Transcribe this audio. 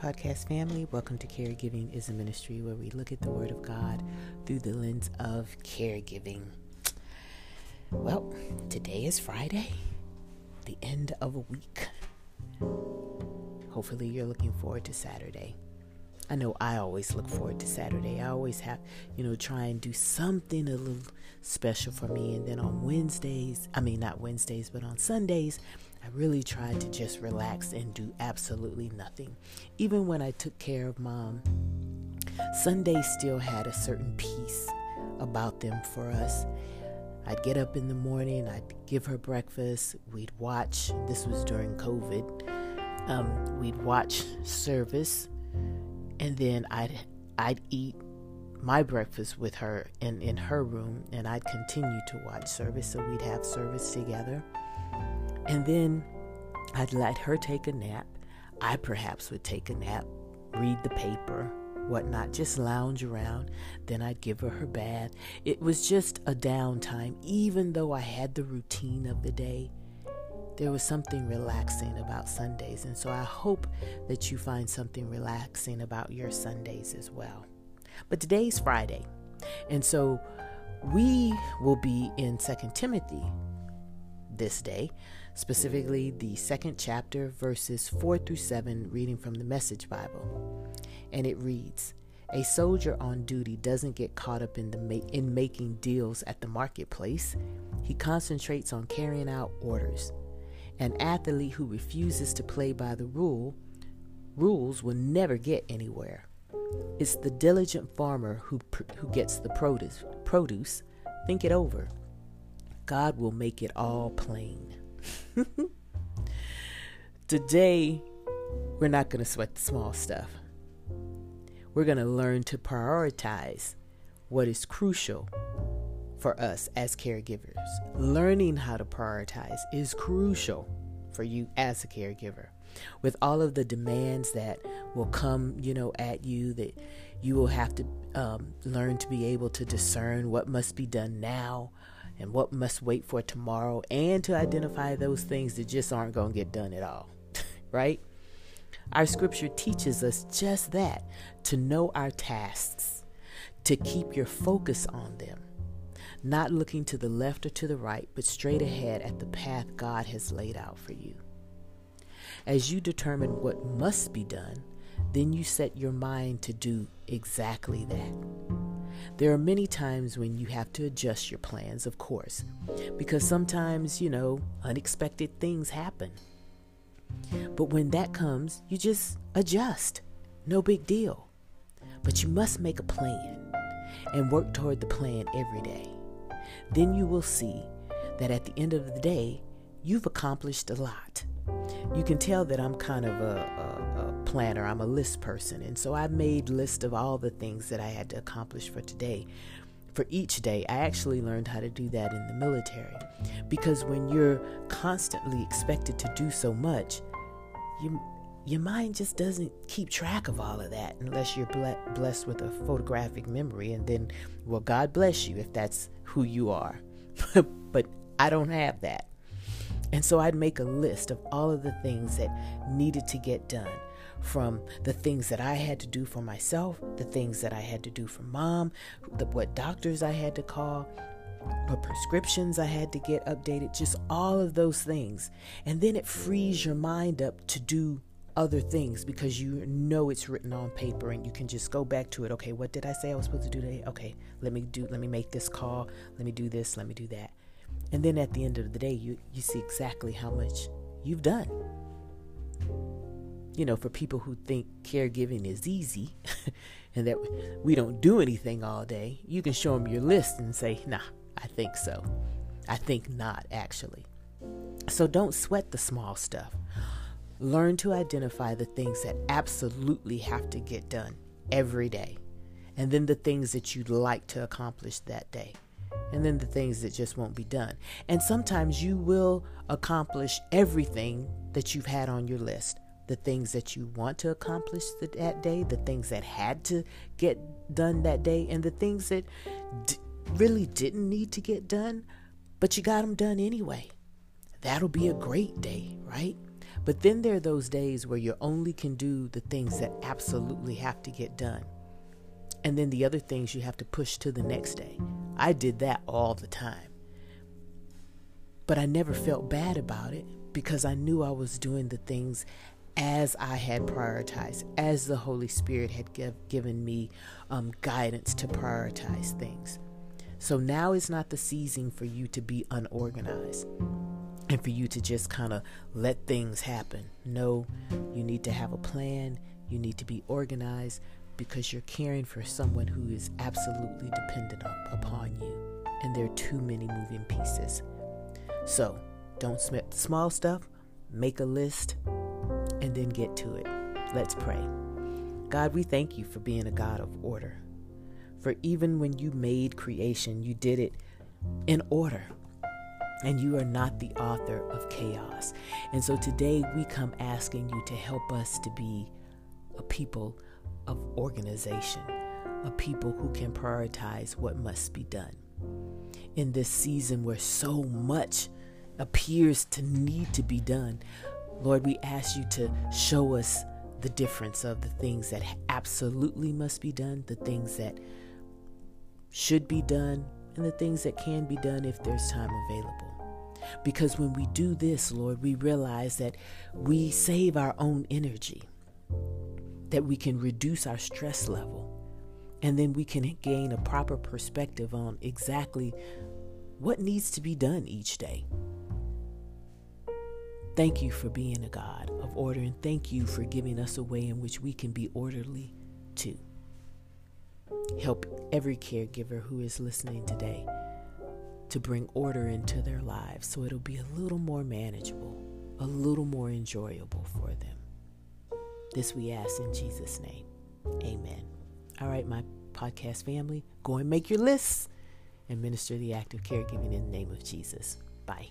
podcast family. Welcome to Caregiving is a Ministry where we look at the Word of God through the lens of caregiving. Well, today is Friday, the end of a week. Hopefully, you're looking forward to Saturday. I know I always look forward to Saturday. I always have, you know, try and do something a little special for me. And then on Wednesdays, I mean, not Wednesdays, but on Sundays, I really tried to just relax and do absolutely nothing. Even when I took care of mom, Sundays still had a certain peace about them for us. I'd get up in the morning, I'd give her breakfast, we'd watch, this was during COVID, um, we'd watch service and then I'd I'd eat my breakfast with her in, in her room and I'd continue to watch service so we'd have service together. And then I'd let her take a nap. I perhaps would take a nap, read the paper, whatnot, just lounge around. Then I'd give her her bath. It was just a downtime, even though I had the routine of the day there was something relaxing about Sundays. And so I hope that you find something relaxing about your Sundays as well. But today's Friday. And so we will be in Second Timothy this day, specifically the second chapter, verses 4 through 7, reading from the Message Bible. And it reads, a soldier on duty doesn't get caught up in the ma- in making deals at the marketplace. He concentrates on carrying out orders. An athlete who refuses to play by the rule rules will never get anywhere. It's the diligent farmer who who gets the produce. Produce. Think it over. God will make it all plain. Today, we're not going to sweat the small stuff. We're going to learn to prioritize what is crucial for us as caregivers. Learning how to prioritize is crucial for you as a caregiver. With all of the demands that will come, you know, at you, that you will have to um, learn to be able to discern what must be done now and what must wait for tomorrow, and to identify those things that just aren't going to get done at all, right? Our scripture teaches us just that to know our tasks, to keep your focus on them not looking to the left or to the right, but straight ahead at the path God has laid out for you. As you determine what must be done, then you set your mind to do exactly that. There are many times when you have to adjust your plans, of course, because sometimes, you know, unexpected things happen. But when that comes, you just adjust. No big deal. But you must make a plan and work toward the plan every day then you will see that at the end of the day, you've accomplished a lot. You can tell that I'm kind of a, a, planner, I'm a list person. And so I made list of all the things that I had to accomplish for today. For each day, I actually learned how to do that in the military. Because when you're constantly expected to do so much, you your mind just doesn't keep track of all of that unless you're blessed with a photographic memory and then well god bless you if that's who you are. but I don't have that. And so I'd make a list of all of the things that needed to get done from the things that I had to do for myself, the things that I had to do for mom, the, what doctors I had to call, what prescriptions I had to get updated, just all of those things. And then it frees your mind up to do other things because you know it's written on paper and you can just go back to it. Okay, what did I say I was supposed to do today? Okay, let me do let me make this call, let me do this, let me do that. And then at the end of the day, you you see exactly how much you've done. You know, for people who think caregiving is easy and that we don't do anything all day, you can show them your list and say, "Nah, I think so." I think not actually. So don't sweat the small stuff. Learn to identify the things that absolutely have to get done every day, and then the things that you'd like to accomplish that day, and then the things that just won't be done. And sometimes you will accomplish everything that you've had on your list the things that you want to accomplish that day, the things that had to get done that day, and the things that d- really didn't need to get done, but you got them done anyway. That'll be a great day, right? But then there are those days where you only can do the things that absolutely have to get done. And then the other things you have to push to the next day. I did that all the time. But I never felt bad about it because I knew I was doing the things as I had prioritized, as the Holy Spirit had give, given me um, guidance to prioritize things. So now is not the season for you to be unorganized and for you to just kind of let things happen. No, you need to have a plan, you need to be organized because you're caring for someone who is absolutely dependent upon you. And there are too many moving pieces. So don't sweat small stuff, make a list, and then get to it. Let's pray. God, we thank you for being a God of order. For even when you made creation, you did it in order and you are not the author of chaos. And so today we come asking you to help us to be a people of organization, a people who can prioritize what must be done. In this season where so much appears to need to be done, Lord, we ask you to show us the difference of the things that absolutely must be done, the things that should be done, and the things that can be done if there's time available. Because when we do this, Lord, we realize that we save our own energy, that we can reduce our stress level, and then we can gain a proper perspective on exactly what needs to be done each day. Thank you for being a God of order, and thank you for giving us a way in which we can be orderly too. Help every caregiver who is listening today to bring order into their lives so it'll be a little more manageable, a little more enjoyable for them. This we ask in Jesus' name. Amen. All right, my podcast family, go and make your lists and minister the act of caregiving in the name of Jesus. Bye.